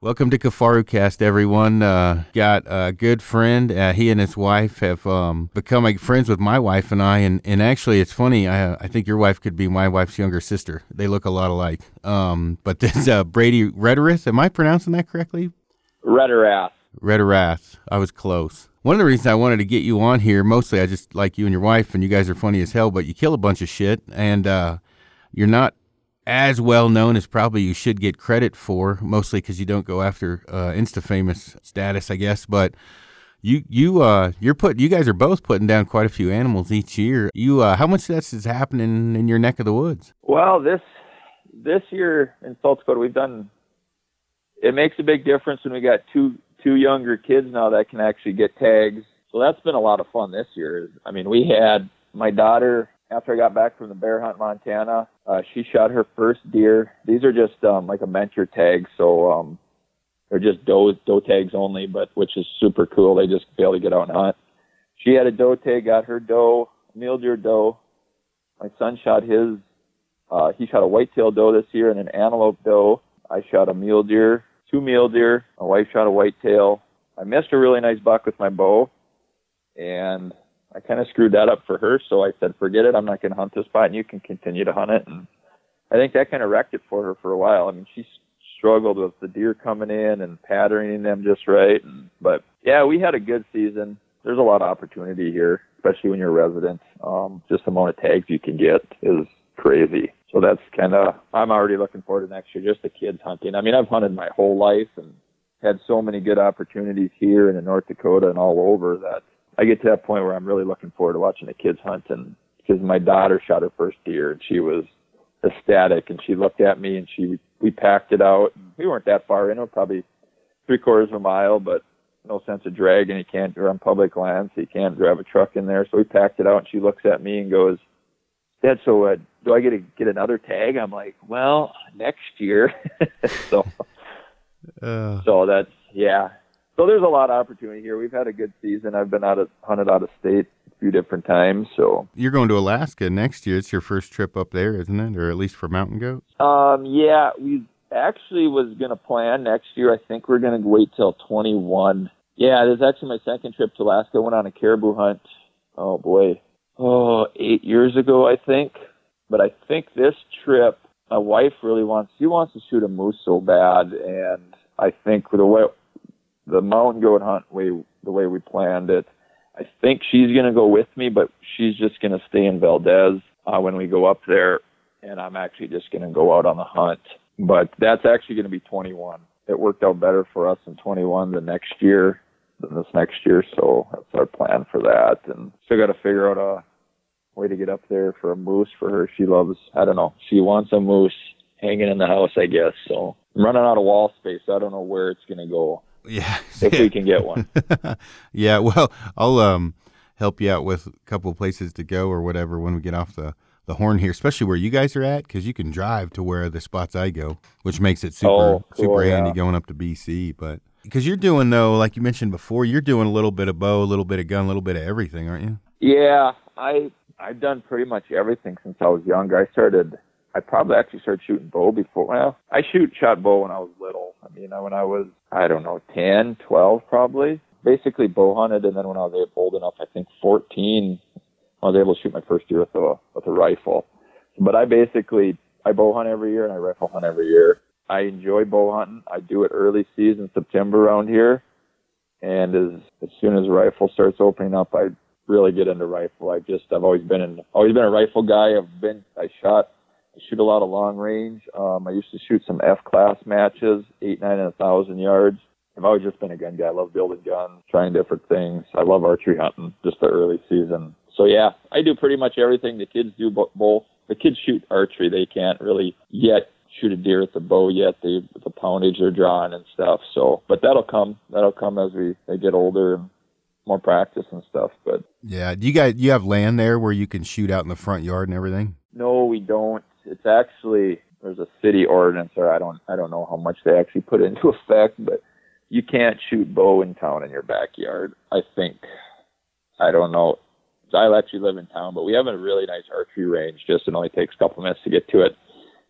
Welcome to Kifaru everyone. Uh, got a good friend. Uh, he and his wife have um, become like friends with my wife and I. And, and actually, it's funny. I, I think your wife could be my wife's younger sister. They look a lot alike. Um, but this uh, Brady Rederath, am I pronouncing that correctly? Rederath. Rederath. I was close. One of the reasons I wanted to get you on here, mostly I just like you and your wife, and you guys are funny as hell, but you kill a bunch of shit, and uh, you're not as well known as probably you should get credit for, mostly because you don't go after uh, insta famous status, I guess. But you you uh you're put you guys are both putting down quite a few animals each year. You uh, how much of this is happening in your neck of the woods? Well, this this year in South Dakota, we've done. It makes a big difference when we got two two younger kids now that can actually get tags. So that's been a lot of fun this year. I mean, we had my daughter after I got back from the bear hunt Montana, uh, she shot her first deer. These are just um, like a mentor tag, so um, they're just doe doe tags only, but which is super cool. They just be able to get out and hunt. She had a doe tag, got her doe, mule deer doe. My son shot his. Uh, he shot a whitetail doe this year and an antelope doe. I shot a mule deer, two mule deer. My wife shot a whitetail. I missed a really nice buck with my bow, and I kind of screwed that up for her. So I said, forget it. I'm not going to hunt this spot and you can continue to hunt it. And I think that kind of wrecked it for her for a while. I mean, she struggled with the deer coming in and patterning them just right. And, but yeah, we had a good season. There's a lot of opportunity here, especially when you're a resident. Um, just the amount of tags you can get is crazy. So that's kind of, I'm already looking forward to next year, just the kids hunting. I mean, I've hunted my whole life and had so many good opportunities here and in North Dakota and all over that I get to that point where I'm really looking forward to watching the kids hunt and because my daughter shot her first deer and she was ecstatic and she looked at me and she we packed it out. We weren't that far in, it probably three quarters of a mile, but no sense of dragging. You can't you're on public land, so you can't drive a truck in there. So we packed it out and she looks at me and goes, Dad, so uh, do I get to get another tag? I'm like, well, next year. so, uh. so that's yeah so there's a lot of opportunity here. We've had a good season. I've been out of hunted out of state a few different times. So you're going to Alaska next year. It's your first trip up there, isn't it? Or at least for mountain goats? Um, yeah, we actually was going to plan next year. I think we're going to wait till 21. Yeah, this is actually my second trip to Alaska. I went on a caribou hunt. Oh boy, oh eight years ago, I think. But I think this trip, my wife really wants. She wants to shoot a moose so bad, and I think the way the mountain goat hunt way the way we planned it. I think she's to go with me, but she's just to stay in Valdez uh, when we go up there, and I'm actually just to go out on the hunt. But that's actually to be 21. It worked out better for us in 21 the next year than this next year, so that's our plan for that. And still got to figure out a way to get up there for a moose for her. She loves, I don't know, she wants a moose hanging in the house, I guess. So I'm running out of wall space. I don't know where it's going to go. Yeah, if we can get one. yeah, well, I'll um help you out with a couple of places to go or whatever when we get off the the horn here, especially where you guys are at, because you can drive to where the spots I go, which makes it super oh, cool, super yeah. handy going up to BC. But because you're doing though, like you mentioned before, you're doing a little bit of bow, a little bit of gun, a little bit of everything, aren't you? Yeah, I I've done pretty much everything since I was younger. I started I probably actually started shooting bow before. Well, I shoot shot bow when I was little. I mean, when I was I don't know, ten, twelve, probably. Basically bow hunted, and then when I was old enough, I think 14, I was able to shoot my first deer with a with a rifle. But I basically I bow hunt every year and I rifle hunt every year. I enjoy bow hunting. I do it early season, September around here, and as as soon as rifle starts opening up, I really get into rifle. I just I've always been an always been a rifle guy. I've been I shot shoot a lot of long range. Um, I used to shoot some F class matches, eight, nine, and a thousand yards. I've always just been a gun guy. I love building guns, trying different things. I love archery hunting, just the early season. So yeah, I do pretty much everything. The kids do both. The kids shoot archery. They can't really yet shoot a deer with the bow yet. They the poundage they're drawing and stuff. So, but that'll come. That'll come as we they get older and more practice and stuff. But yeah, do you guys you have land there where you can shoot out in the front yard and everything? No, we don't it's actually there's a city ordinance, or I don't I don't know how much they actually put into effect, but you can't shoot bow in town in your backyard. I think I don't know. I actually live in town, but we have a really nice archery range. Just it only takes a couple minutes to get to it.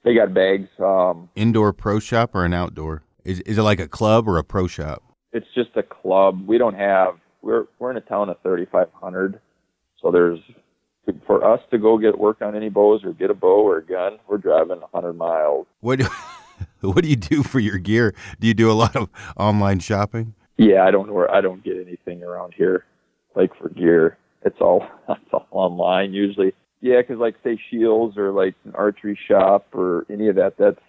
They got bags. Um, Indoor pro shop or an outdoor? Is is it like a club or a pro shop? It's just a club. We don't have. We're we're in a town of 3,500, so there's for us to go get work on any bows or get a bow or a gun. We're driving 100 miles. What do, what do you do for your gear? Do you do a lot of online shopping? Yeah, I don't know. I don't get anything around here like for gear. It's all it's all online usually. Yeah, because like say Shields or like an archery shop or any of that, that's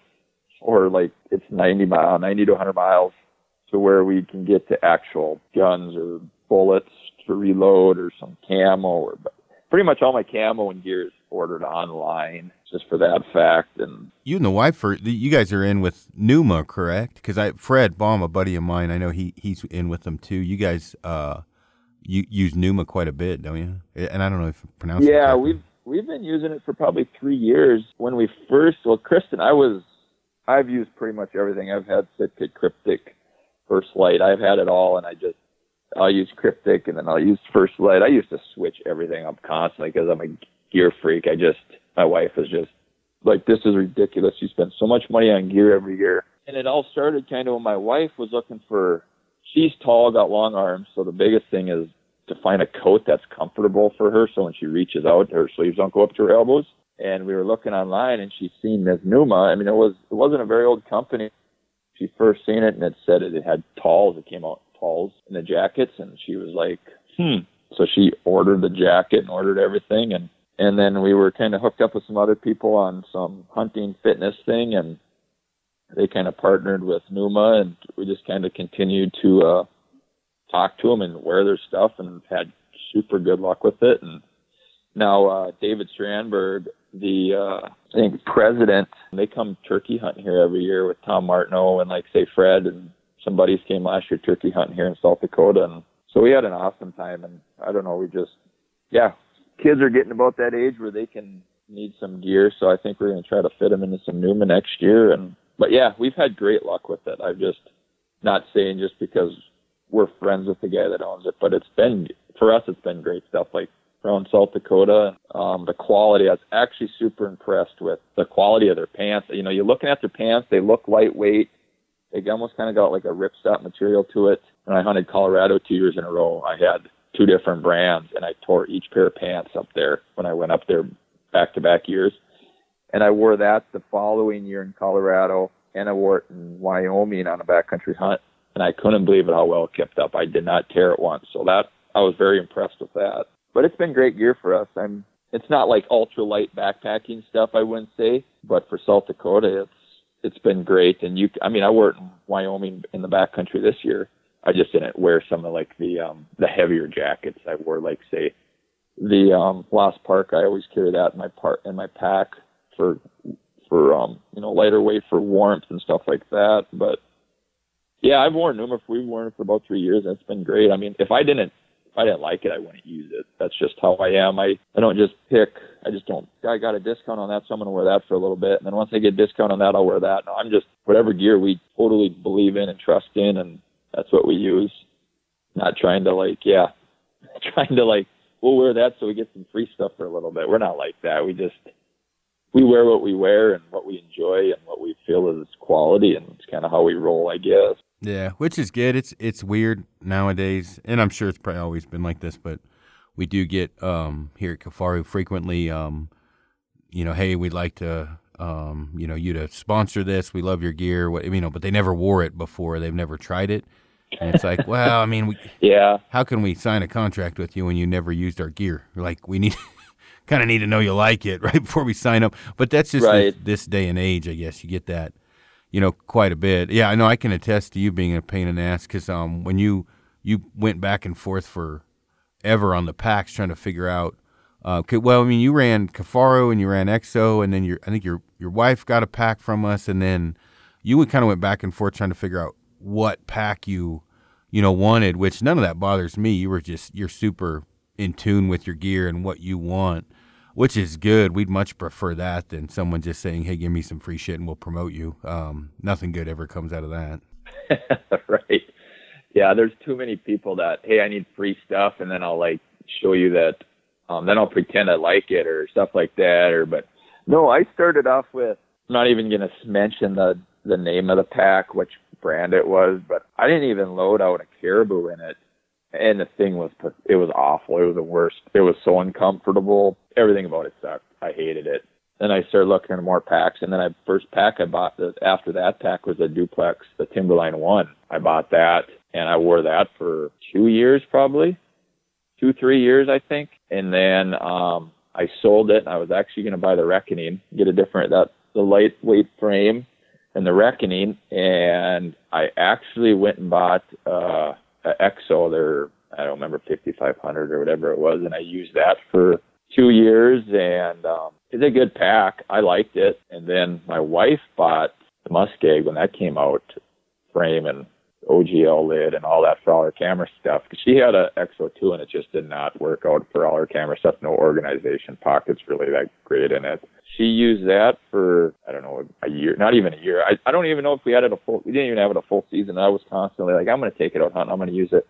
or like it's 90 mile, 90 to 100 miles to where we can get to actual guns or bullets to reload or some camo or pretty much all my camo and gear is ordered online just for that fact. And you and the wife are you guys are in with Numa, correct? Because I Fred Baum, a buddy of mine, I know he he's in with them too. You guys uh you use Numa quite a bit, don't you? And I don't know if I pronounce yeah, we've we've been using it for probably three years. When we first, well, Kristen, I was, I've used pretty much everything. I've had Sitka, Kryptek, First Light. I've had it all, and I just, I'll use Kryptek, and then I'll use First Light. I used to switch everything up constantly because I'm a gear freak. I just, my wife is just like, this is ridiculous. You spend so much money on gear every year. And it all started kind of when my wife was looking for, she's tall, got long arms. So the biggest thing is to find a coat that's comfortable for her. So when she reaches out, her sleeves don't go up to her elbows. And we were looking online, and she's seen this Numa. I mean, it was it wasn't a very old company. She first seen it, and it said it, it had talls. It came out talls in the jackets, and she was like, hmm. So she ordered the jacket and ordered everything, and and then we were kind of hooked up with some other people on some hunting fitness thing, and they kind of partnered with Numa, and we just kind of continued to uh, talk to them and wear their stuff and had super good luck with it. And now uh, David Strandberg, the uh, I think president, they come turkey hunting here every year with Tom Martineau and like say Fred and some buddies came last year turkey hunting here in South Dakota, and so we had an awesome time. And I don't know, we just yeah, kids are getting about that age where they can need some gear, so I think we're going to try to fit them into some Numa next year. And but yeah, we've had great luck with it. I'm just not saying just because we're friends with the guy that owns it. But it's been for us, it's been great stuff like around South Dakota. Um, the quality, I was actually super impressed with the quality of their pants. You know, you're looking at their pants; they look lightweight. They almost kind of got like a ripstop material to it. And I hunted Colorado two years in a row. I had two different brands, and I tore each pair of pants up there when I went up there back to back years. And I wore that the following year in Colorado, and I wore it in Wyoming on a backcountry hunt and I couldn't believe it how well it kept up. I did not tear it once, so that I was very impressed with that. But it's been great gear for us. I'm. It's not like ultra light backpacking stuff, I wouldn't say, but for South Dakota, it's it's been great. And you, I mean, I wore it in Wyoming in the backcountry this year. I just didn't wear some of like the um the heavier jackets. I wore like say the um Lost Park. I always carry that in my part in my pack for for um you know lighter weight for warmth and stuff like that. But yeah, I've worn Numa. We've worn it for about three years, and it's been great. I mean, if I didn't, I didn't like it, I wouldn't use it. That's just how I am. I I don't just pick. I just don't. I got a discount on that, so I'm gonna wear that for a little bit, and then once I get a discount on that, I'll wear that. No, I'm just whatever gear we totally believe in and trust in, and that's what we use. Not trying to like, yeah, trying to like, we'll wear that so we get some free stuff for a little bit. We're not like that. We just we wear what we wear and what we enjoy and what we feel is quality, and it's kind of how we roll, I guess. Yeah, which is good. It's it's weird nowadays, and I'm sure it's probably always been like this, but we do get um, here at Kifaru frequently, um, you know, hey, we'd like to, um, you know, you to sponsor this. We love your gear, what, you know, but they never wore it before. They've never tried it, and it's like, well, I mean, we, yeah, how can we sign a contract with you when you never used our gear? Like, we need. kind of need to know you like it right before we sign up. But that's just right. this, this day and age, I guess. You get that you know, quite a bit. Yeah, I know. I can attest to you being a pain in the ass because um, when you you went back and forth for ever on the packs trying to figure out. Uh, well, I mean, you ran Kifaru and you ran Exo, and then your I think your your wife got a pack from us, and then you kind of went back and forth trying to figure out what pack you you know wanted. Which none of that bothers me. You were just you're super in tune with your gear and what you want which is good. We'd much prefer that than someone just saying, "Hey, give me some free shit and we'll promote you." Um, nothing good ever comes out of that. right. Yeah, there's too many people that, "Hey, I need free stuff," and then I'll like show you that. Um, then I'll pretend I like it or stuff like that. Or, but no, I started off with. I'm not even gonna mention the the name of the pack, which brand it was, but I didn't even load out a caribou in it. And the thing was, it was awful. It was the worst. It was so uncomfortable. Everything about it sucked. I hated it. Then I started looking at more packs, and then I first pack I bought the, after that pack was a duplex, the Timberline One. I bought that, and I wore that for two years probably, two three years I think, and then um, I sold it. I was actually going to buy the Reckoning, get a different that the lightweight frame and the Reckoning, and I actually went and bought uh, EXO. Their I don't remember 5500 or whatever it was, and I used that for two years, and um, it's a good pack. I liked it, and then my wife bought the Muskeg when that came out, frame and OGL lid and all that for all her camera stuff. Cause she had a XO2 and it just did not work out for all her camera stuff. No organization pockets really that great in it. She used that for I don't know a year, not even a year. I I don't even know if we had it a full. We didn't even have it a full season. I was constantly like, I'm going to take it out hunting. I'm going to use it.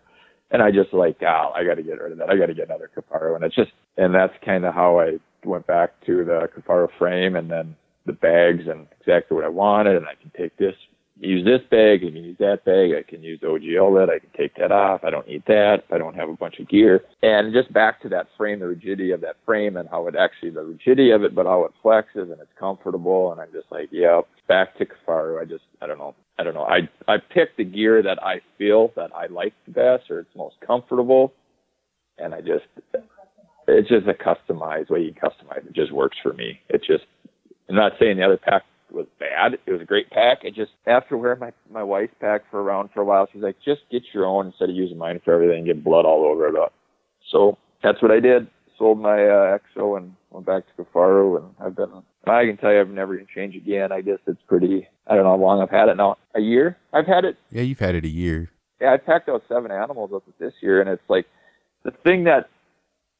And I just like, oh, I got to get rid of that. I got to get another Kifaru, And it's just, and that's kind of how I went back to the Kifaru frame and then the bags and exactly what I wanted. And I can take this use this bag, I can use that bag, I can use OGL lid, I can take that off, I don't need that, I don't have a bunch of gear. And just back to that frame, the rigidity of that frame and how it actually, the rigidity of it, but how it flexes and it's comfortable. And I'm just like, yeah, back to Kifaru. I just, I don't know. I don't know. I, I picked the gear that I feel that I like the best or it's most comfortable. And I just, it's just a customized way you customize. It just works for me. It just, I'm not saying the other pack bad. It was a great pack. I just after wearing my my wife's pack for around for a while, she's like, just get your own instead of using mine for everything, and get blood all over it. up. So that's what I did. Sold my uh, EXO and went back to Kifaru, and I've been. I can tell you, I'm never gonna change again. I guess it's pretty. I don't know how long I've had it now. A year. I've had it. Yeah, you've had it a year. Yeah, I packed out seven animals with it this year, and it's like the thing that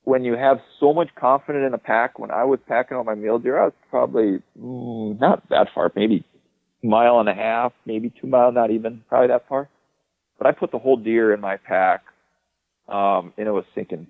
when you have so much confidence in a pack, when I was packing on my mule deer, I was probably not that far, maybe mile and a half, maybe two miles, not even probably that far. But I put the whole deer in my pack, um, and it was sinking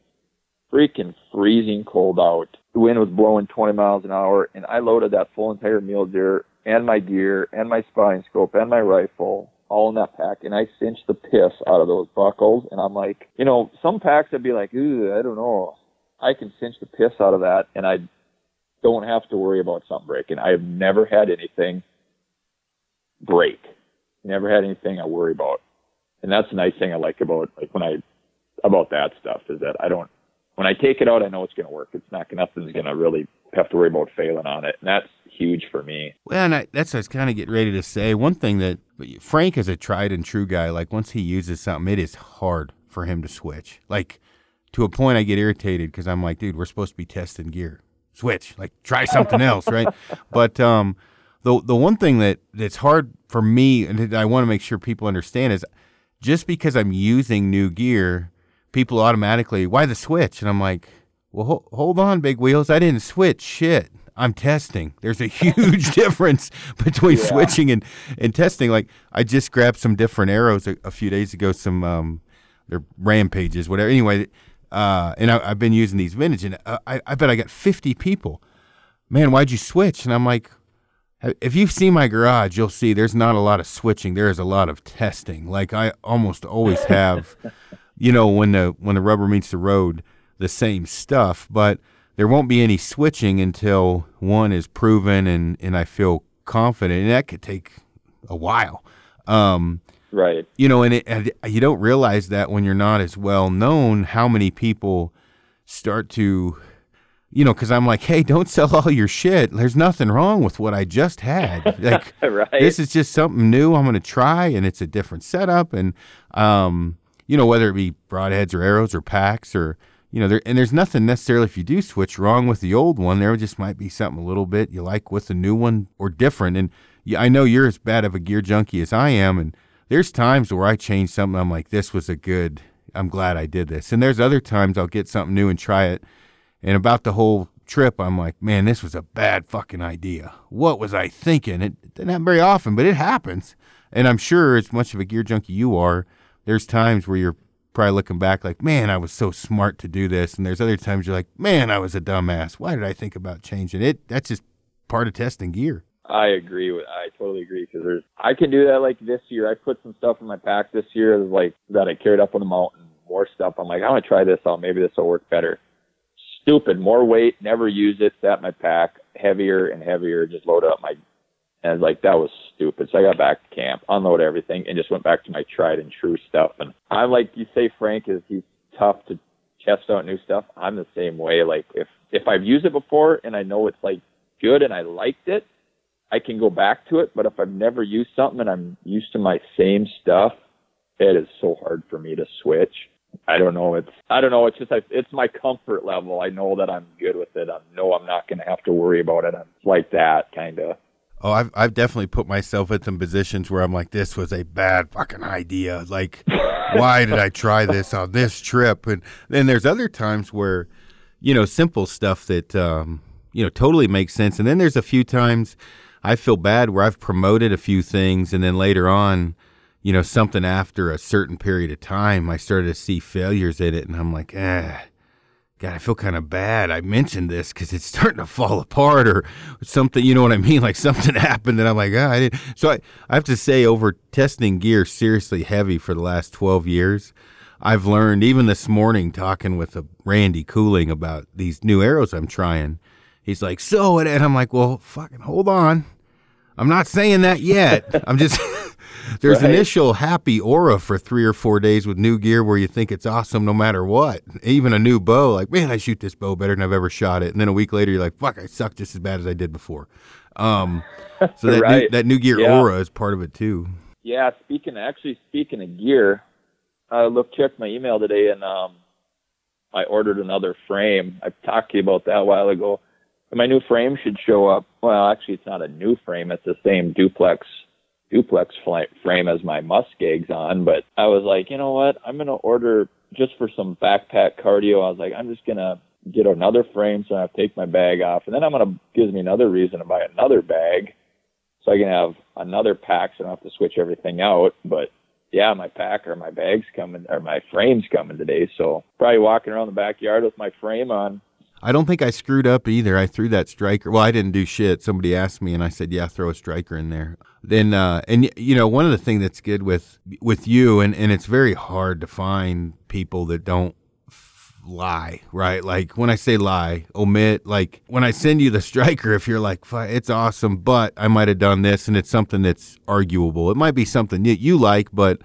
freaking freezing cold out. The wind was blowing 20 miles an hour, and I loaded that full entire mule deer and my gear and my spotting scope and my rifle all in that pack, and I cinched the piss out of those buckles. And I'm like, you know, some packs I'd be like, ooh, I don't know. I can cinch the piss out of that, and I don't have to worry about something breaking. I have never had anything break. Never had anything I worry about, and that's the nice thing I like about like when I about that stuff is that I don't when I take it out, I know it's going to work. It's not nothing's going to really have to worry about failing on it, and that's huge for me. Well, and I, that's what I was kind of getting ready to say. One thing that Frank is a tried and true guy. Like once he uses something, it is hard for him to switch. Like to a point I get irritated because I'm like, dude, we're supposed to be testing gear. Switch, like try something else, right? But um, the the one thing that that's hard for me, and I want to make sure people understand is, just because I'm using new gear, people automatically why the switch, and I'm like, well, ho- hold on, big wheels, I didn't switch shit. I'm testing. There's a huge difference between yeah. switching and, and testing. Like I just grabbed some different arrows a, a few days ago, some um, they're rampages, whatever. Anyway, uh, and I, have been using these vintage, and uh, I, I bet I got 50 people. Man, why'd you switch? And I'm like, if you've seen my garage, you'll see there's not a lot of switching. There is a lot of testing. Like I almost always have, you know, when the when the rubber meets the road, the same stuff. But there won't be any switching until one is proven and and I feel confident, and that could take a while. Um, Right. You know, and, it, and you don't realize that when you're not as well known, how many people start to, you know, because I'm like, hey, don't sell all your shit. There's nothing wrong with what I just had. Like, right. this is just something new I'm going to try, and it's a different setup. And, um, you know, whether it be broadheads or arrows or packs or, you know, there and there's nothing necessarily if you do switch wrong with the old one. There just might be something a little bit you like with the new one or different. And I know you're as bad of a gear junkie as I am, and there's times where I change something. I'm like, this was a good. I'm glad I did this. And there's other times I'll get something new and try it. And about the whole trip, I'm like, man, this was a bad fucking idea. What was I thinking? It doesn't happen very often, but it happens. And I'm sure, as much of a gear junkie you are, there's times where you're probably looking back like, man, I was so smart to do this. And there's other times you're like, man, I was a dumbass. Why did I think about changing it? That's just part of testing gear. I agree with. I totally agree because there's. I can do that like this year. I put some stuff in my pack this year, like that I carried up on the mountain. More stuff. I'm like, I want to try this out. Maybe this will work better. Stupid. More weight. Never use it. Sat my pack heavier and heavier. Just load up my. And like that was stupid. So I got back to camp, unload everything, and just went back to my tried and true stuff. And I'm like you say, Frank is he's tough to test out new stuff. I'm the same way. Like if if I've used it before and I know it's like good and I liked it, I can go back to it. But if I've never used something and I'm used to my same stuff, it is so hard for me to switch. I don't know. It's I don't know. It's just it's my comfort level. I know that I'm good with it. I know I'm not going to have to worry about it. I'm like that kind of. Oh, I've I've definitely put myself in some positions where I'm like, this was a bad fucking idea. Like, why did I try this on this trip? And then there's other times where, you know, simple stuff that um, you know totally makes sense. And then there's a few times I feel bad where I've promoted a few things, and then later on, you know, something after a certain period of time, I started to see failures in it, and I'm like, eh. God, I feel kind of bad. I mentioned this because it's starting to fall apart or something. You know what I mean? Like something happened, and I'm like, ah, I didn't. So I, I have to say, over testing gear seriously heavy for the last 12 years, I've learned. Even this morning, talking with Randy Cooling about these new arrows I'm trying, he's like, so, and I'm like, well, fucking hold on. I'm not saying that yet. I'm just. There's right. initial happy aura for three or four days with new gear where you think it's awesome no matter what. Even a new bow, like, man, I shoot this bow better than I've ever shot it. And then a week later, you're like, fuck, I suck just as bad as I did before. Um, so that, right. new, that new gear yeah. aura is part of it too. Yeah, speaking actually speaking of gear, I looked checked my email today and um, I ordered another frame. I talked to you about that a while ago. My new frame should show up. Well, actually, it's not a new frame. It's the same duplex duplex frame as my Muskegs on, but I was like, you know what? I'm to order just for some backpack cardio. I was like, I'm just to get another frame so I have to take my bag off. And then I'm to, gives me another reason to buy another bag so I can have another pack so I don't have to switch everything out. But yeah, my pack or my bags coming or my frame's coming today. So probably walking around the backyard with my frame on I don't think I screwed up either. I threw that striker. Well, I didn't do shit. Somebody asked me, and I said, "Yeah, throw a striker in there." Then, uh, and you know, one of the things that's good with with you, and and it's very hard to find people that don't f- lie, right? Like when I say lie, omit. Like when I send you the striker, if you're like, "It's awesome," but I might have done this, and it's something that's arguable. It might be something that you like, but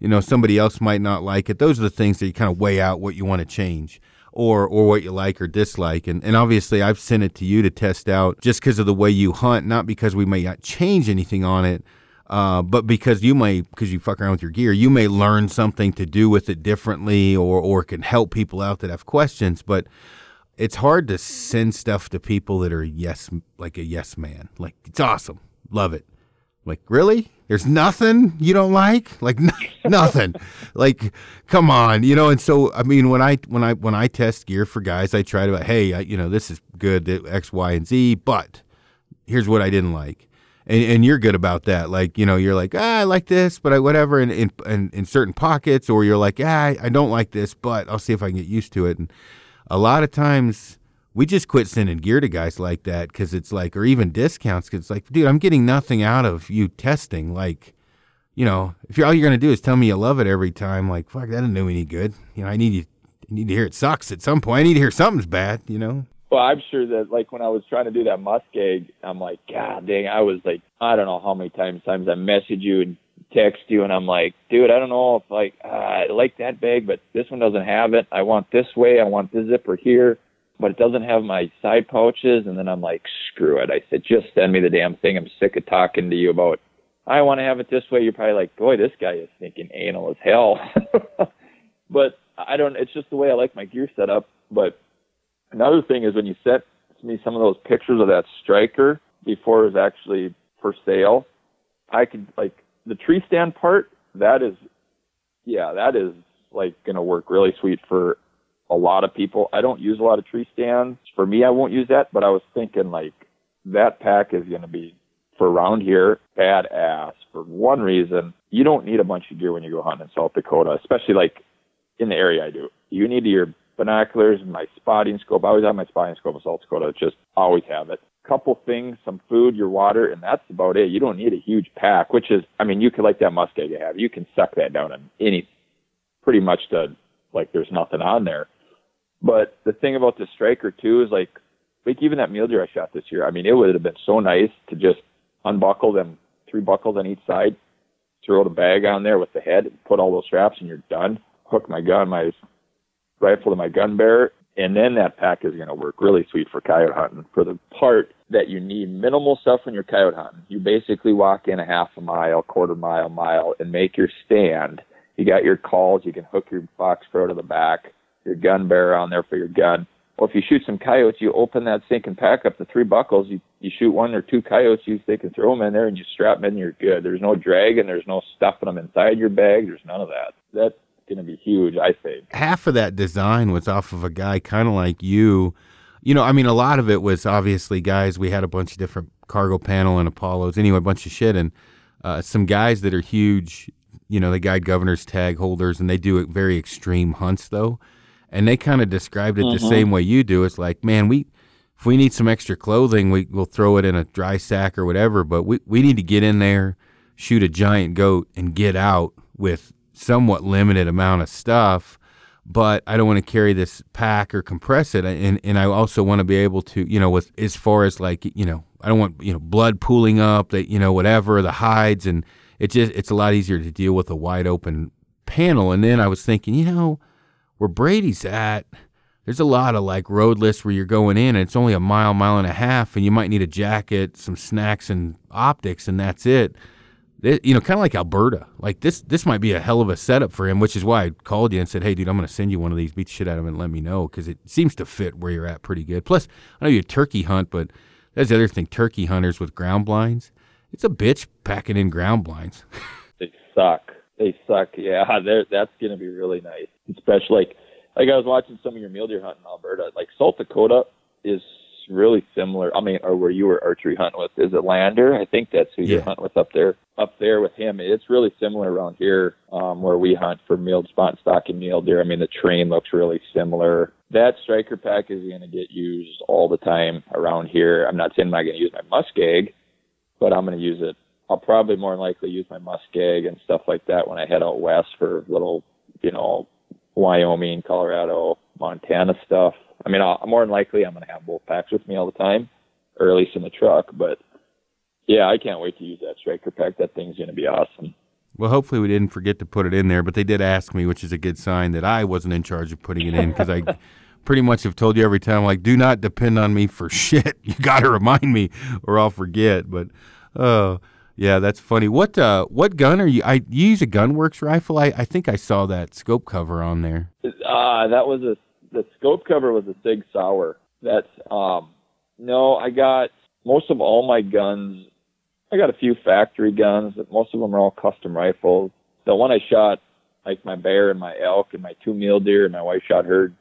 you know, somebody else might not like it. Those are the things that you kind of weigh out what you want to change or or what you like or dislike. And and obviously I've sent it to you to test out just because of the way you hunt, not because we may not change anything on it. Uh, but because you may, because you fuck around with your gear, you may learn something to do with it differently, or or can help people out that have questions. But it's hard to send stuff to people that are yes, like a yes man. Like it's awesome, love it. Like really? There's nothing you don't like? Like n- nothing. like come on, you know. And so I mean, when I when I when I test gear for guys, I try to hey, I, you know, this is good, X, Y, and Z, but here's what I didn't like. And, and you're good about that. Like, you know, you're like, ah, I like this, but I whatever in in, in, in certain pockets, or you're like, ah, I, I don't like this, but I'll see if I can get used to it. And a lot of times we just quit sending gear to guys like that because it's like, or even discounts because it's like, dude, I'm getting nothing out of you testing. Like, you know, if you're all you're gonna do is tell me you love it every time, like, fuck, that didn't do me any good. You know, I need you, I need to hear it sucks at some point. I need to hear something's bad. You know. Well, I'm sure that like when I was trying to do that muskeg, I'm like, God dang, I was like, I don't know how many times times I message you and text you, and I'm like, dude, I don't know if like uh, I like that bag, but this one doesn't have it. I want this way. I want this zipper here but it doesn't have my side pouches. And then I'm like, screw it. I said, just send me the damn thing. I'm sick of talking to you about, I want to have it this way. You're probably like, boy, this guy is thinking anal as hell. but I don't, it's just the way I like my gear set up. But another thing is when you sent me some of those pictures of that striker before it was actually for sale, I could like the tree stand part, that is, yeah, that is like going to work really sweet for a lot of people. I don't use a lot of tree stands. For me, I won't use that, but I was thinking like that pack is going to be for around here badass for one reason. You don't need a bunch of gear when you go hunting in South Dakota, especially like in the area I do. You need your binoculars, and my spotting scope. I always have my spotting scope in South Dakota. Just always have it. couple things, some food, your water, and that's about it. You don't need a huge pack, which is, I mean, you could like that muskeg you have. You can suck that down in any, pretty much to like there's nothing on there. But the thing about the striker too is like, like even that mule deer I shot this year. I mean, it would have been so nice to just unbuckle them, three buckles on each side, throw the bag on there with the head, put all those straps, and you're done. Hook my gun, my rifle to my gun bearer, and then that pack is going to work really sweet for coyote hunting. For the part that you need minimal stuff when you're coyote hunting, you basically walk in a half a mile, quarter mile, mile, and make your stand. You got your calls. You can hook your box pro to the back, your gun bearer on there for your gun. Well, if you shoot some coyotes, you open that sink and pack up the three buckles. You you shoot one or two coyotes, you they can throw them in there, and you strap them in. And you're good. There's no dragging. There's no stuffing them inside your bag. There's none of that. That's going to be huge, I think. Half of that design was off of a guy kind of like you. You know, I mean, a lot of it was obviously guys. We had a bunch of different cargo panel and Apollos. Anyway, a bunch of shit, and uh, some guys that are huge. You know, they guide governors tag holders, and they do very extreme hunts though and they kind of described it mm-hmm. the same way you do. It's like, man, we if we need some extra clothing, we will throw it in a dry sack or whatever. But we we need to get in there, shoot a giant goat, and get out with somewhat limited amount of stuff. But I don't want to carry this pack or compress it, and and I also want to be able to, you know, with as far as like, you know, I don't want you know blood pooling up, that you know whatever the hides, and it just it's a lot easier to deal with a wide open panel. And then I was thinking, you know where Brady's at, there's a lot of like road lists where you're going in and it's only a mile, mile and a half, and you might need a jacket, some snacks, and optics, and that's it. it you know, kind of like Alberta. Like this, this might be a hell of a setup for him, which is why I called you and said, "Hey, dude, I'm going to send you one of these. Beat the shit out of him and let me know because it seems to fit where you're at pretty good. Plus, I know you turkey hunt, but that's the other thing. Turkey hunters with ground blinds, it's a bitch packing in ground blinds. they suck. They suck. Yeah, that's going to be really nice especially like like I was watching some of your mule deer hunt in Alberta. Like South Dakota is really similar. I mean, or where you were archery hunting with is it Lander? I think that's who yeah. you hunt with up there. Up there with him, it's really similar around here um, where we hunt for milled spot stock and mule deer. I mean, the train looks really similar. That striker pack is going to get used all the time around here. I'm not saying I'm not going to use my muskeg, but I'm going to use it. I'll probably more likely use my muskeg and stuff like that when I head out west for little, you know, Wyoming, Colorado, Montana stuff. I mean, I'll, more than likely I'm going to have both packs with me all the time, or at least in the truck. But yeah, I can't wait to use that striker pack. That thing's going to be awesome. Well, hopefully we didn't forget to put it in there, but they did ask me, which is a good sign that I wasn't in charge of putting it in because I pretty much have told you every time, like, do not depend on me for shit. You got to remind me or I'll forget. But, uh, yeah, that's funny. What uh, what gun are you? I you use a GunWerks rifle. I, I think I saw that scope cover on there. Uh, that was a the scope cover was a Sig Sauer. That's um, no, I got most of all my guns. I got a few factory guns, but most of them are all custom rifles. The one I shot, like my bear and my elk and my two mule deer, and my wife shot her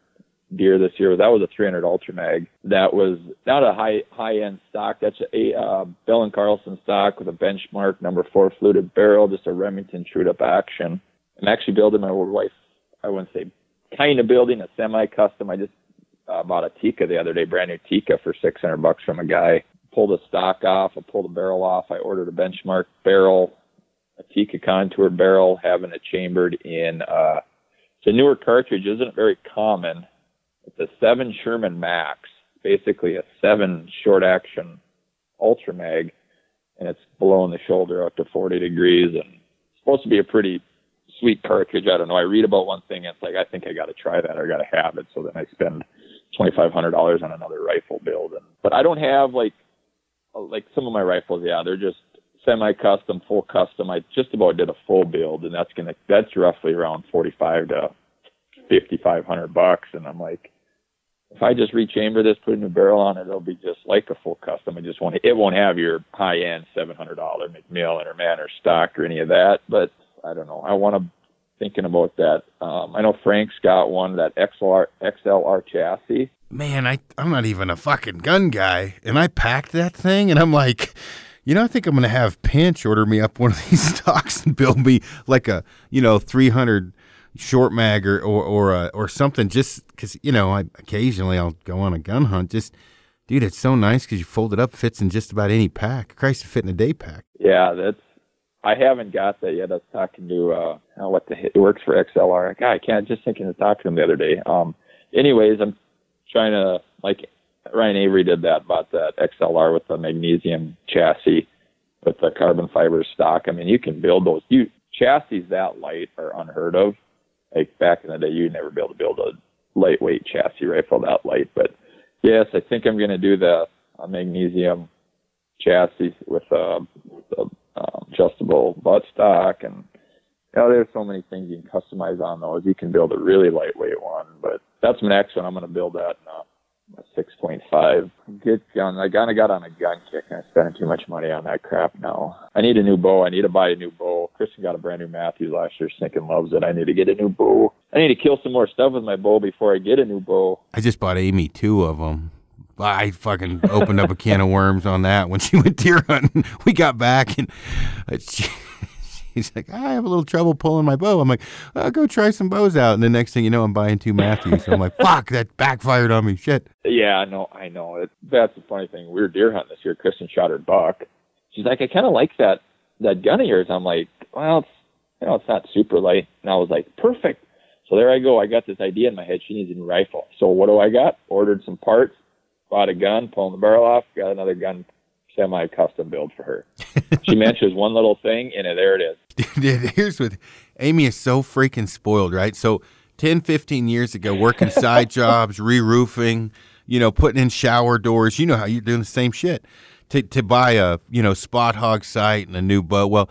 deer this year. That was a 300 Ultra Mag. That was not a high high end stock. That's a uh, Bell and Carlson stock with a benchmark number four fluted barrel, just a Remington trued up action. I'm actually building my wife. I wouldn't say kind of building a semi custom. I just uh, bought a Tikka the other day, brand new Tikka for 600 bucks from a guy. Pulled the stock off. I pulled the barrel off. I ordered a benchmark barrel, a Tikka contour barrel, having it chambered in. Uh, it's a newer cartridge. Isn't very common it's a seven Sherman Max, basically a seven short action Ultra Mag, and it's blowing the shoulder up to 40 degrees and it's supposed to be a pretty sweet cartridge. I don't know. I read about one thing and it's like, I think I got to try that or got to have it. So then I spend $2,500 on another rifle build. And, but I don't have like, uh, like some of my rifles. Yeah, they're just semi-custom, full custom. I just about did a full build and that's going to, that's roughly around 45 to 5,500 bucks. And I'm like, if I just rechamber this, put a new barrel on it, it'll be just like a full custom. I just want it won't have your high end seven hundred dollar McMillan or Manners stock or any of that. But I don't know. I want to thinking about that. Um, I know Frank's got one that XLR XLR chassis. Man, I I'm not even a fucking gun guy, and I packed that thing, and I'm like. You know, I think I'm to have Pinch order me up one of these stocks and build me like a, you know, 300 short mag or or or, uh, or something just because you know I occasionally I'll go on a gun hunt just Dude, it's so nice because you fold it up, fits in just about any pack. Christ, it fit in a day pack. Yeah, that's. I haven't got that yet. I was talking to uh, what the it works for XLR. God, I can't just thinking of talking to him the other day. Um, anyways, I'm trying to like Ryan Avery did that, bought that XLR with the magnesium chassis with the carbon fiber stock. I mean, you can build those. You chassis that light are unheard of. Like back in the day, you'd never be able to build a lightweight chassis rifle that light. But yes, I think I'm going to do the uh, magnesium chassis with a, a um, adjustable buttstock and you know, there's so many things you can customize on those. You can build a really lightweight one, but that's my next one. I'm going to build that in a, a 6.5. Get gun. I kind of got on a gun kick I'm spending too much money on that crap now. I need a new bow. I need to buy a new bow. Kristen got a brand new Mathews last year. Stinking loves it. I need to get a new bow. I need to kill some more stuff with my bow before I get a new bow. I just bought Amy two of them. I fucking opened up a can of worms on that when she went deer hunting. We got back and she, she's like, I have a little trouble pulling my bow. I'm like, I'll go try some bows out. And the next thing you know, I'm buying two Mathews. So I'm like, fuck, that backfired on me. Shit. Yeah, I know, I know. It, that's the funny thing. We were deer hunting this year. Kristen shot her buck. She's like, I kind of like that that gun of yours. I'm like, well, it's you know, it's not super light. And I was like, perfect. So there I go. I got this idea in my head. She needs a new rifle. So what do I got? Ordered some parts bought a gun, pulling the barrel off, got another gun semi custom build for her. she mentions one little thing and there it is. Here's what Amy is so freaking spoiled, right? So 10, 15 years ago, working side jobs, re roofing, you know, putting in shower doors, you know how you're doing the same shit. To, to buy a, you know, Spot Hogg sight and a new bow. Well,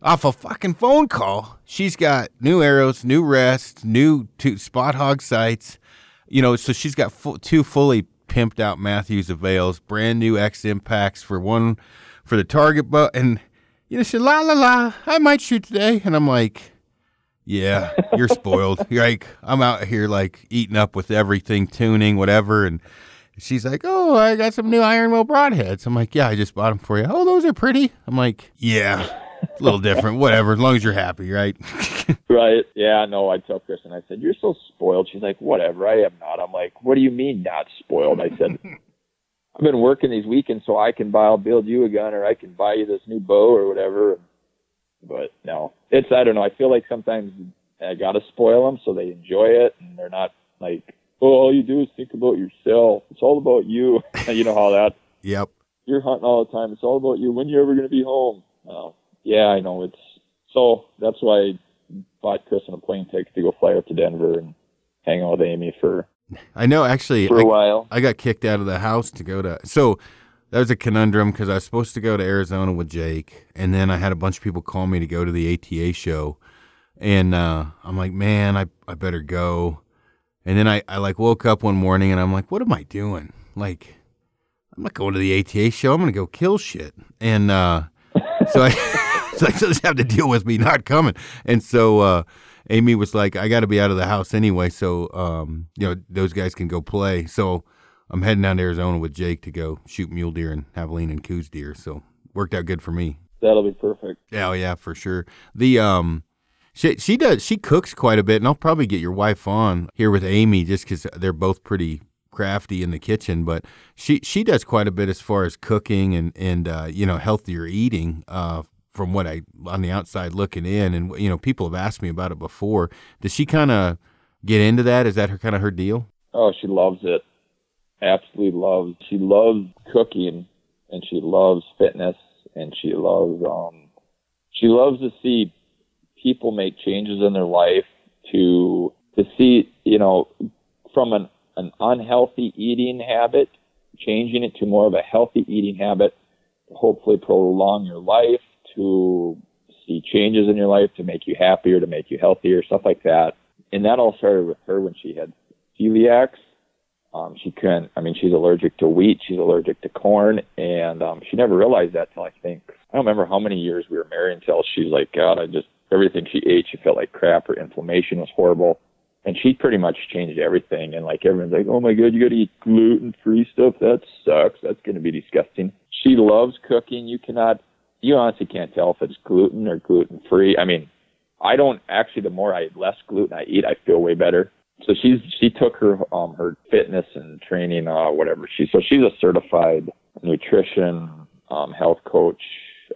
off a fucking phone call, she's got new arrows, new rests, new two Spot Hogg sights. You know, so she's got full, two fully pimped out Mathews avails, brand new X impacts for one for the target bow, and you know, she la la la, I might shoot today, and I'm like, yeah, you're spoiled. you're like, I'm out here like eating up with everything, tuning, whatever, and she's like, oh, I got some new iron will broadheads. I'm like, yeah, I just bought them for you. Oh, those are pretty. I'm like, yeah a little different, whatever, as long as you're happy, right? right. Yeah, no, I tell Kristen, I said, You're so spoiled. She's like, Whatever, I am not. I'm like, What do you mean not spoiled? I said, I've been working these weekends so I can buy I'll build you a gun or I can buy you this new bow or whatever. But no. It's I don't know, I feel like sometimes I gotta spoil them so they enjoy it and they're not like, Oh, all you do is think about yourself. It's all about you. you know how that Yep. You're hunting all the time. It's all about you. When you're ever gonna be home? Oh, yeah, I know it's so that's why I bought Kristen a plane ticket to go fly up to Denver and hang out with Amy for. I know actually for a I, while. I got kicked out of the house to go to so that was a conundrum because I was supposed to go to Arizona with Jake, and then I had a bunch of people call me to go to the ATA show, and uh, I'm like, man, I I better go. And then I, I like woke up one morning and I'm like, what am I doing? Like, I'm not going to the ATA show. I'm gonna go kill shit. And uh, so I. so they just have to deal with me not coming. And so uh, Amy was like, I got to be out of the house anyway, so um, you know those guys can go play. So I'm heading down to Arizona with Jake to go shoot mule deer and javelina and Coues deer. So worked out good for me. That'll be perfect. Yeah, oh, yeah, for sure. The um, she she does she cooks quite a bit, and I'll probably get your wife on here with Amy just because they're both pretty crafty in the kitchen, but she she does quite a bit as far as cooking and and uh, you know healthier eating uh, from what I on the outside looking in, and you know, people have asked me about it before. Does she kind of get into that? Is that her kind of her deal? Oh, she loves it. Absolutely loves. She loves cooking, and she loves fitness, and she loves um, she loves to see people make changes in their life to to see you know from an an unhealthy eating habit, changing it to more of a healthy eating habit hopefully prolong your life to see changes in your life to make you happier, to make you healthier, stuff like that. And that all started with her when she had celiacs. Um, she couldn't, I mean, she's allergic to wheat, she's allergic to corn, and um, she never realized that till I think, I don't remember how many years we were married until she's like, God, I just, everything she ate, she felt like crap. Her inflammation was horrible. And she pretty much changed everything. And like everyone's like, oh my God, you got to eat gluten free stuff. That sucks. That's going to be disgusting. She loves cooking. You cannot you honestly can't tell if it's gluten or gluten free. I mean, I don't actually. The more I less gluten I eat, I feel way better. so she's she took her um her fitness and training uh whatever she so she's a certified nutrition um health coach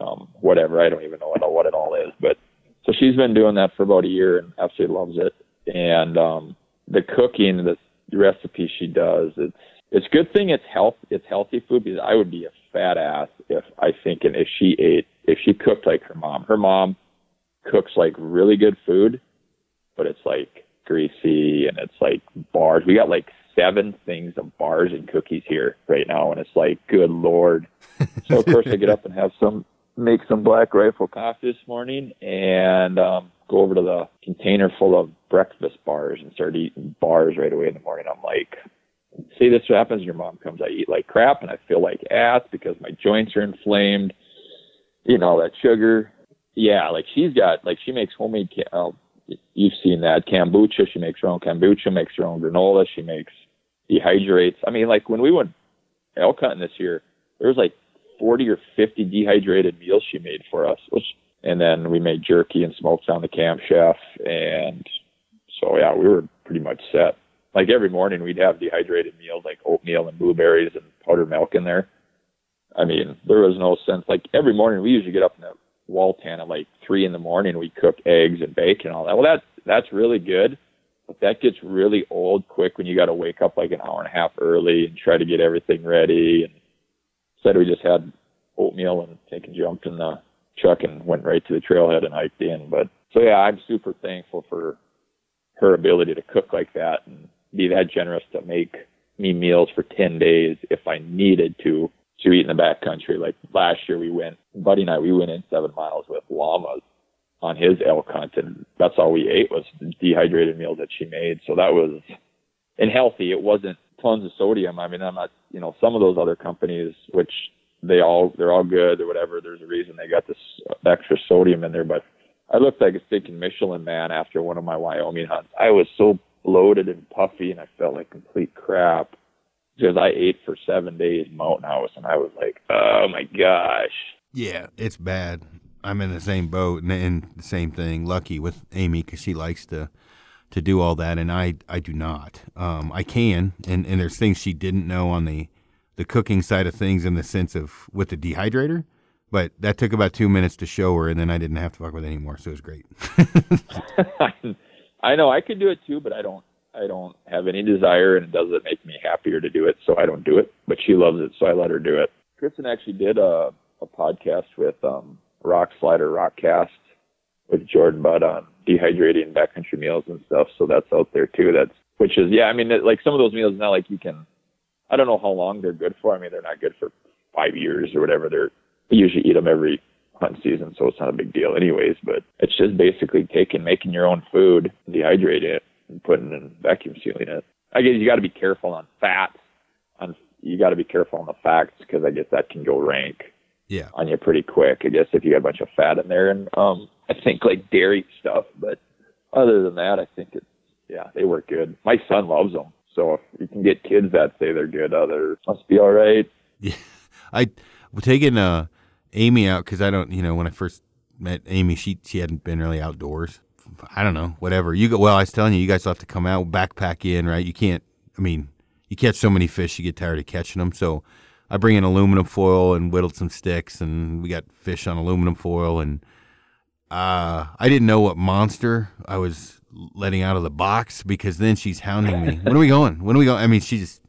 um whatever I don't even know what, it all is but so she's been doing that for about a year and absolutely loves it and um the cooking the recipe she does it's it's a good thing it's health it's healthy food because I would be a fat ass if I think and if she ate if she cooked like her mom her mom cooks like really good food but it's like greasy and it's like bars. We got like seven things of bars and cookies here right now, and it's like, good lord. So of course I get up and have some, make some Black Rifle coffee this morning, and um, go over to the container full of breakfast bars and start eating bars right away in the morning. I'm like, see, this happens. Your mom comes. I eat like crap, and I feel like ass because my joints are inflamed. You know that sugar. Yeah, like she's got like she makes homemade. Uh, you've seen that kombucha. She makes her own kombucha, makes her own granola. She makes dehydrates. I mean, like when we went elk hunting this year, there was like 40 or 50 dehydrated meals she made for us. Which, and then we made jerky and smoked on the camp chef. And so, yeah, we were pretty much set. Like every morning we'd have dehydrated meals like oatmeal and blueberries and powdered milk in there. I mean, there was no sense. Like every morning we usually get up in the wall tent at like three in the morning. We cook eggs and bacon and all that. Well, that that's really good, but that gets really old quick when you got to wake up like an hour and a half early and try to get everything ready. And instead, we just had oatmeal and taken jumped in the truck and went right to the trailhead and hiked in. But so yeah, I'm super thankful for her ability to cook like that and be that generous to make me meals for 10 days if I needed to to eat in the backcountry. Like last year, we went, Buddy and I, we went in seven miles with llamas on his elk hunt, and that's all we ate was dehydrated meals that she made. So that was, and healthy. It wasn't tons of sodium. I mean, I'm not, you know, some of those other companies, which they all, they're all good or whatever. There's a reason they got this extra sodium in there, but I looked like a stinking Michelin man after one of my Wyoming hunts. I was so bloated and puffy, and I felt like complete crap because I ate for seven days Mountain House, and I was like, oh my gosh. Yeah, it's bad. I'm in the same boat and, and the same thing. Lucky with Amy because she likes to to do all that, and I I do not. Um, I can, and and there's things she didn't know on the the cooking side of things in the sense of with the dehydrator. But that took about two minutes to show her, and then I didn't have to fuck with it anymore, so it was great. I know I could do it too, but I don't. I don't have any desire, and it doesn't make me happier to do it, so I don't do it. But she loves it, so I let her do it. Kristen actually did a a podcast with um, Rock Slider Rokcast with Jordan Budd on dehydrating backcountry meals and stuff. So that's out there too. That's which is yeah. I mean, like some of those meals not like you can. I don't know how long they're good for. I mean, they're not good for five years or whatever. They're you usually eat them every hunt season, so it's not a big deal anyways. But it's just basically taking making your own food, dehydrating it, and putting in vacuum sealing it. I guess you got to be careful on fats. On you got to be careful on the fats because I guess that can go rank yeah. on you pretty quick. I guess if you got a bunch of fat in there, and um, I think like dairy stuff. But other than that, I think it's yeah, they work good. My son loves them, so if you can get kids that say they're good, other uh, must be all right. Yeah, I taking uh Amy out because I don't, you know, when I first met Amy, she she hadn't been really outdoors. I don't know, whatever. You go. Well, I was telling you, you guys have to come out, backpack in, right? You can't. I mean, you catch so many fish, you get tired of catching them. So I bring in aluminum foil and whittled some sticks, and we got fish on aluminum foil. And uh, I didn't know what monster I was letting out of the box because then she's hounding me. when are we going? When are we going? I mean, she just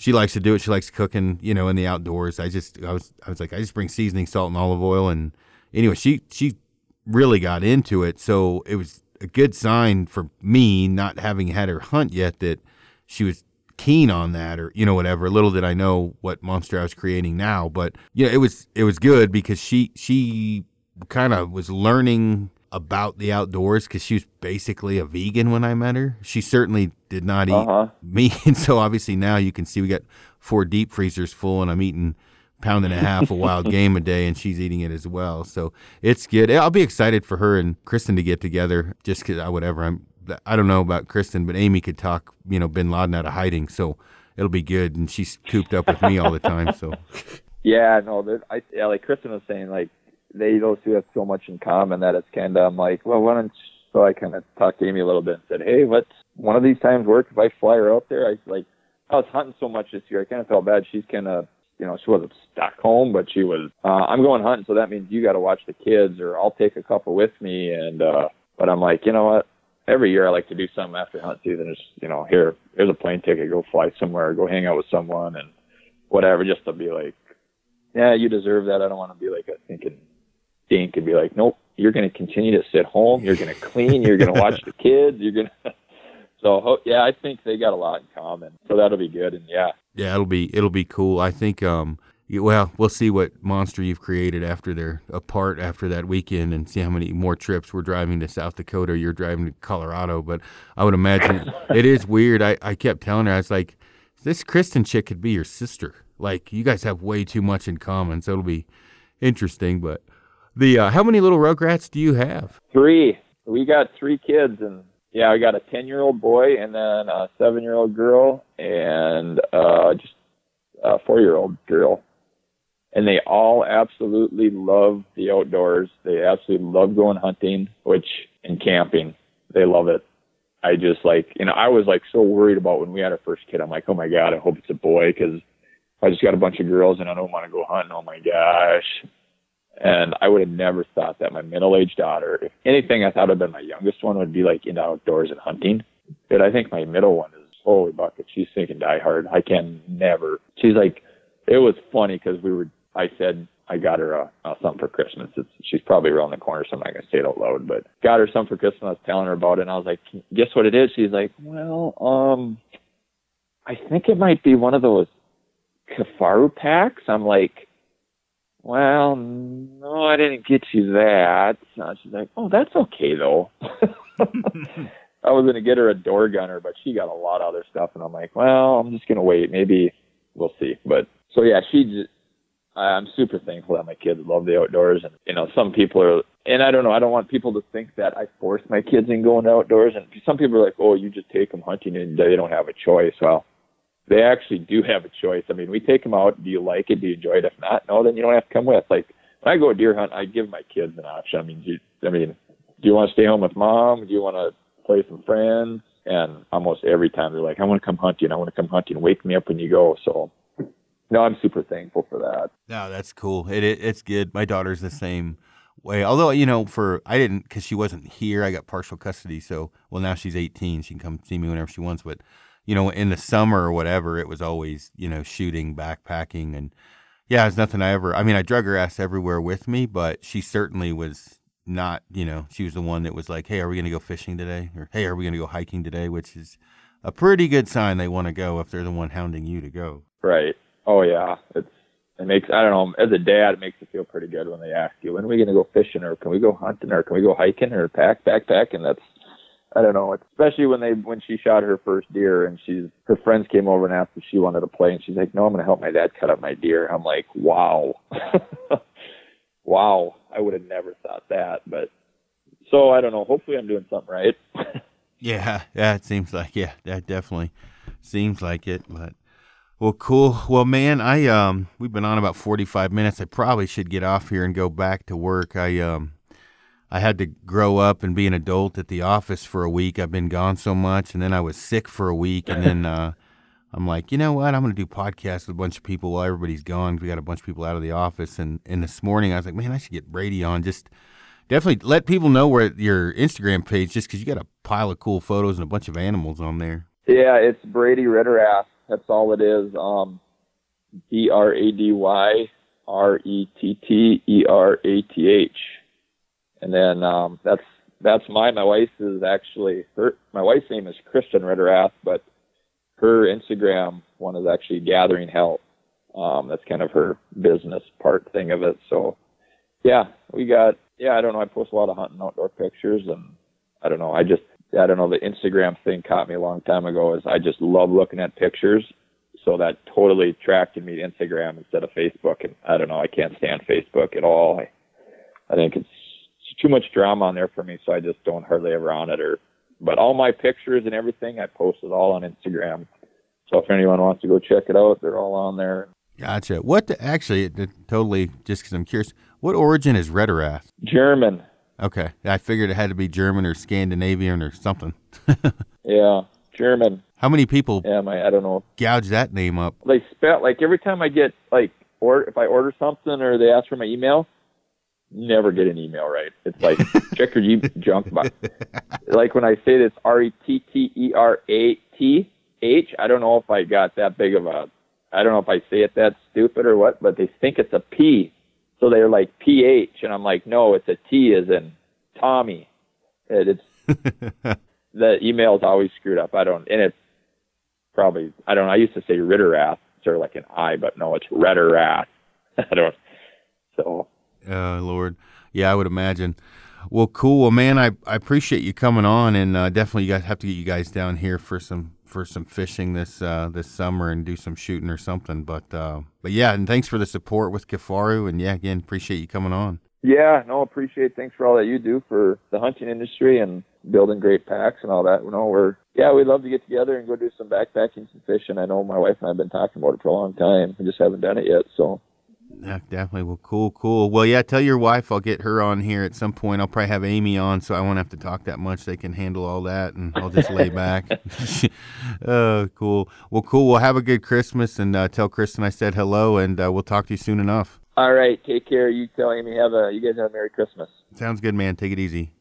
she likes to do it. She likes cooking, you know, in the outdoors. I just I was I was like I just bring seasoning, salt, and olive oil, and anyway, she she really got into it. So it was a good sign for me not having had her hunt yet that she was keen on that or you know whatever little did i know what monster i was creating now but yeah it was it was good because she she kind of was learning about the outdoors because she was basically a vegan when i met her she certainly did not eat uh-huh. meat and so obviously now you can see we got four deep freezers full and i'm eating pound and a half of wild game a day and she's eating it as well so it's good i'll be excited for her and kristen to get together just because i whatever i'm I don't know about Kristen, but Amy could talk, you know, Bin Laden out of hiding, so it'll be good. And she's cooped up with me all the time, so. Yeah, no, I yeah, like Kristen was saying, like they those two have so much in common that it's kind of I'm like, well, why don't So I kind of talked to Amy a little bit and said, "Hey, what's one of these times work if I fly her out there?" I like I was hunting so much this year. I kind of felt bad. She's kind of you know she wasn't stuck home, but she was. Uh, I'm going hunting, so that means you got to watch the kids, or I'll take a couple with me. And uh, but I'm like, you know what? Every year I like to do something after hunt season. Is you know here here's a plane ticket, go fly somewhere, go hang out with someone, and whatever, just to be like, yeah, you deserve that. I don't want to be like a thinking dink and be like, nope, you're going to continue to sit home. You're going to clean. You're going to watch the kids. You're going to. So yeah, I think they got a lot in common. So that'll be good. And yeah, yeah, it'll be it'll be cool. I think. um well, we'll see what monster you've created after they're apart after that weekend and see how many more trips we're driving to South Dakota. You're driving to Colorado, but I would imagine it is weird. I, I kept telling her, I was like, this Kristen chick could be your sister. Like, you guys have way too much in common, so it'll be interesting. But the uh, how many little Rugrats do you have? Three. We got three kids, and yeah, I got a ten-year-old boy, and then a seven-year-old girl, and uh, just a four-year-old girl. And they all absolutely love the outdoors. They absolutely love going hunting, which and camping. They love it. I just like, you know, I was like so worried about when we had our first kid. I'm like, oh my god, I hope it's a boy because I just got a bunch of girls and I don't want to go hunting. Oh my gosh. And I would have never thought that my middle-aged daughter, if anything, I thought would have been my youngest one would be like into outdoors and hunting. But I think my middle one is holy bucket. She's thinking die hard. I can never. She's like, it was funny because we were. I said I got her a, a something for Christmas. It's, she's probably around the corner, so I'm not gonna say it out loud. But got her something for Christmas. I was telling her about it, and I was like, guess what it is? She's like, well, um, I think it might be one of those Kifaru packs. I'm like, well, no, I didn't get you that. Uh, she's like, oh, that's okay though. I was gonna get her a door gunner, but she got a lot of other stuff, and I'm like, well, I'm just gonna wait. Maybe we'll see. But so yeah, she. Just, I'm super thankful that my kids love the outdoors, and you know, some people are, and I don't know, I don't want people to think that I force my kids in going outdoors, and some people are like, oh, you just take them hunting and they don't have a choice. Well, they actually do have a choice. I mean, we take them out. Do you like it? Do you enjoy it? If not, no, then you don't have to come with. Like when I go deer hunt, I give my kids an option. I mean, do you, I mean, do you want to stay home with mom? Do you want to play some friends? And almost every time they're like, I want to come hunting. I want to come hunting. Wake me up when you go. So, no, I'm super thankful for that. No, that's cool. It, it it's good. My daughter's the same way. Although you know, for I didn't because she wasn't here. I got partial custody. So, well, now she's 18. She can come see me whenever she wants. But you know, in the summer or whatever, it was always, you know, shooting, backpacking. And yeah, it's nothing I ever, I mean, I drug her ass everywhere with me, but she certainly was not, you know, she was the one that was like, hey, are we going to go fishing today? Or hey, are we going to go hiking today? Which is a pretty good sign they want to go if they're the one hounding you to go. Right. Oh, yeah. It's, it makes, I don't know, as a dad, it makes it feel pretty good when they ask you, when are we going to go fishing or can we go hunting or can we go hiking or pack, backpack? And that's, I don't know, especially when they when she shot her first deer and she's her friends came over and asked if she wanted to play and she's like, No, I'm gonna help my dad cut up my deer. I'm like, Wow. wow. I would have never thought that. But so I don't know, hopefully I'm doing something right. yeah, yeah, it seems like yeah, that definitely seems like it. But well, cool. Well, man, I um, we've been on about forty five minutes. I probably should get off here and go back to work. I um, I had to grow up and be an adult at the office for a week. I've been gone so much, and then I was sick for a week, and then uh, I'm like, you know what? I'm going to do podcasts with a bunch of people while everybody's gone. We got a bunch of people out of the office, and and this morning I was like, man, I should get Brady on. Just definitely let people know where your Instagram page, just because you got a pile of cool photos and a bunch of animals on there. Yeah, it's Brady Retterath. That's all it is. Um, B R A D Y R E T T E R A T H and then um, that's that's my my wife is actually her my wife's name is Kristen Retterath, but her Instagram one is actually Gathering Help. Um, that's kind of her business part thing of it. So yeah, we got yeah, I don't know, I post a lot of hunting outdoor pictures and I don't know, I just I don't know, the Instagram thing caught me a long time ago is I just love looking at pictures. So that totally attracted me to Instagram instead of Facebook and I don't know, I can't stand Facebook at all. I, I think it's too much drama on there for me, so I just don't hardly ever on it. Or, but all my pictures and everything, I post it all on Instagram. So if anyone wants to go check it out, they're all on there. Gotcha. What the, actually? It, it, totally. Just because I'm curious, what origin is Retterath? German. Okay, I figured it had to be German or Scandinavian or something. yeah, German. How many people Yeah, my I don't know. gouge that name up? They spell like every time I get like or if I order something or they ask for my email, never get an email right. It's like check your junk box. like when I say this R E T T E R A T H, I don't know if I got that big of a I don't know if I say it that stupid or what, but they think it's a P. So they're like P H and I'm like, no, it's a T as in Tommy. And it's the email's always screwed up. I don't and it's probably I don't know, I used to say Ritterath, sort of like an I, but no, it's Retterath. I don't so Uh, Lord, yeah, I would imagine. Well, cool. Well, man, I, I appreciate you coming on, and uh, definitely you guys have to get you guys down here for some for some fishing this uh, this summer and do some shooting or something. But uh, but yeah, and thanks for the support with Kifaru, and yeah, again, appreciate you coming on. Yeah, no, appreciate. Thanks for all that you do for the hunting industry and building great packs and all that. You know, we're yeah, we'd love to get together and go do some backpacking, some fishing. I know my wife and I've been talking about it for a long time. We just haven't done it yet. So Yeah, definitely. Well, cool, cool. Well, yeah, tell your wife I'll get her on here at some point. I'll probably have Amy on, so I won't have to talk that much. They can handle all that, and I'll just lay back. uh, cool. Well, cool. Well, have a good Christmas, and uh, tell Kristen I said hello, and uh, we'll talk to you soon enough. all right, take care. You tell Amy have a you guys have a Merry Christmas. Sounds good, man. Take it easy.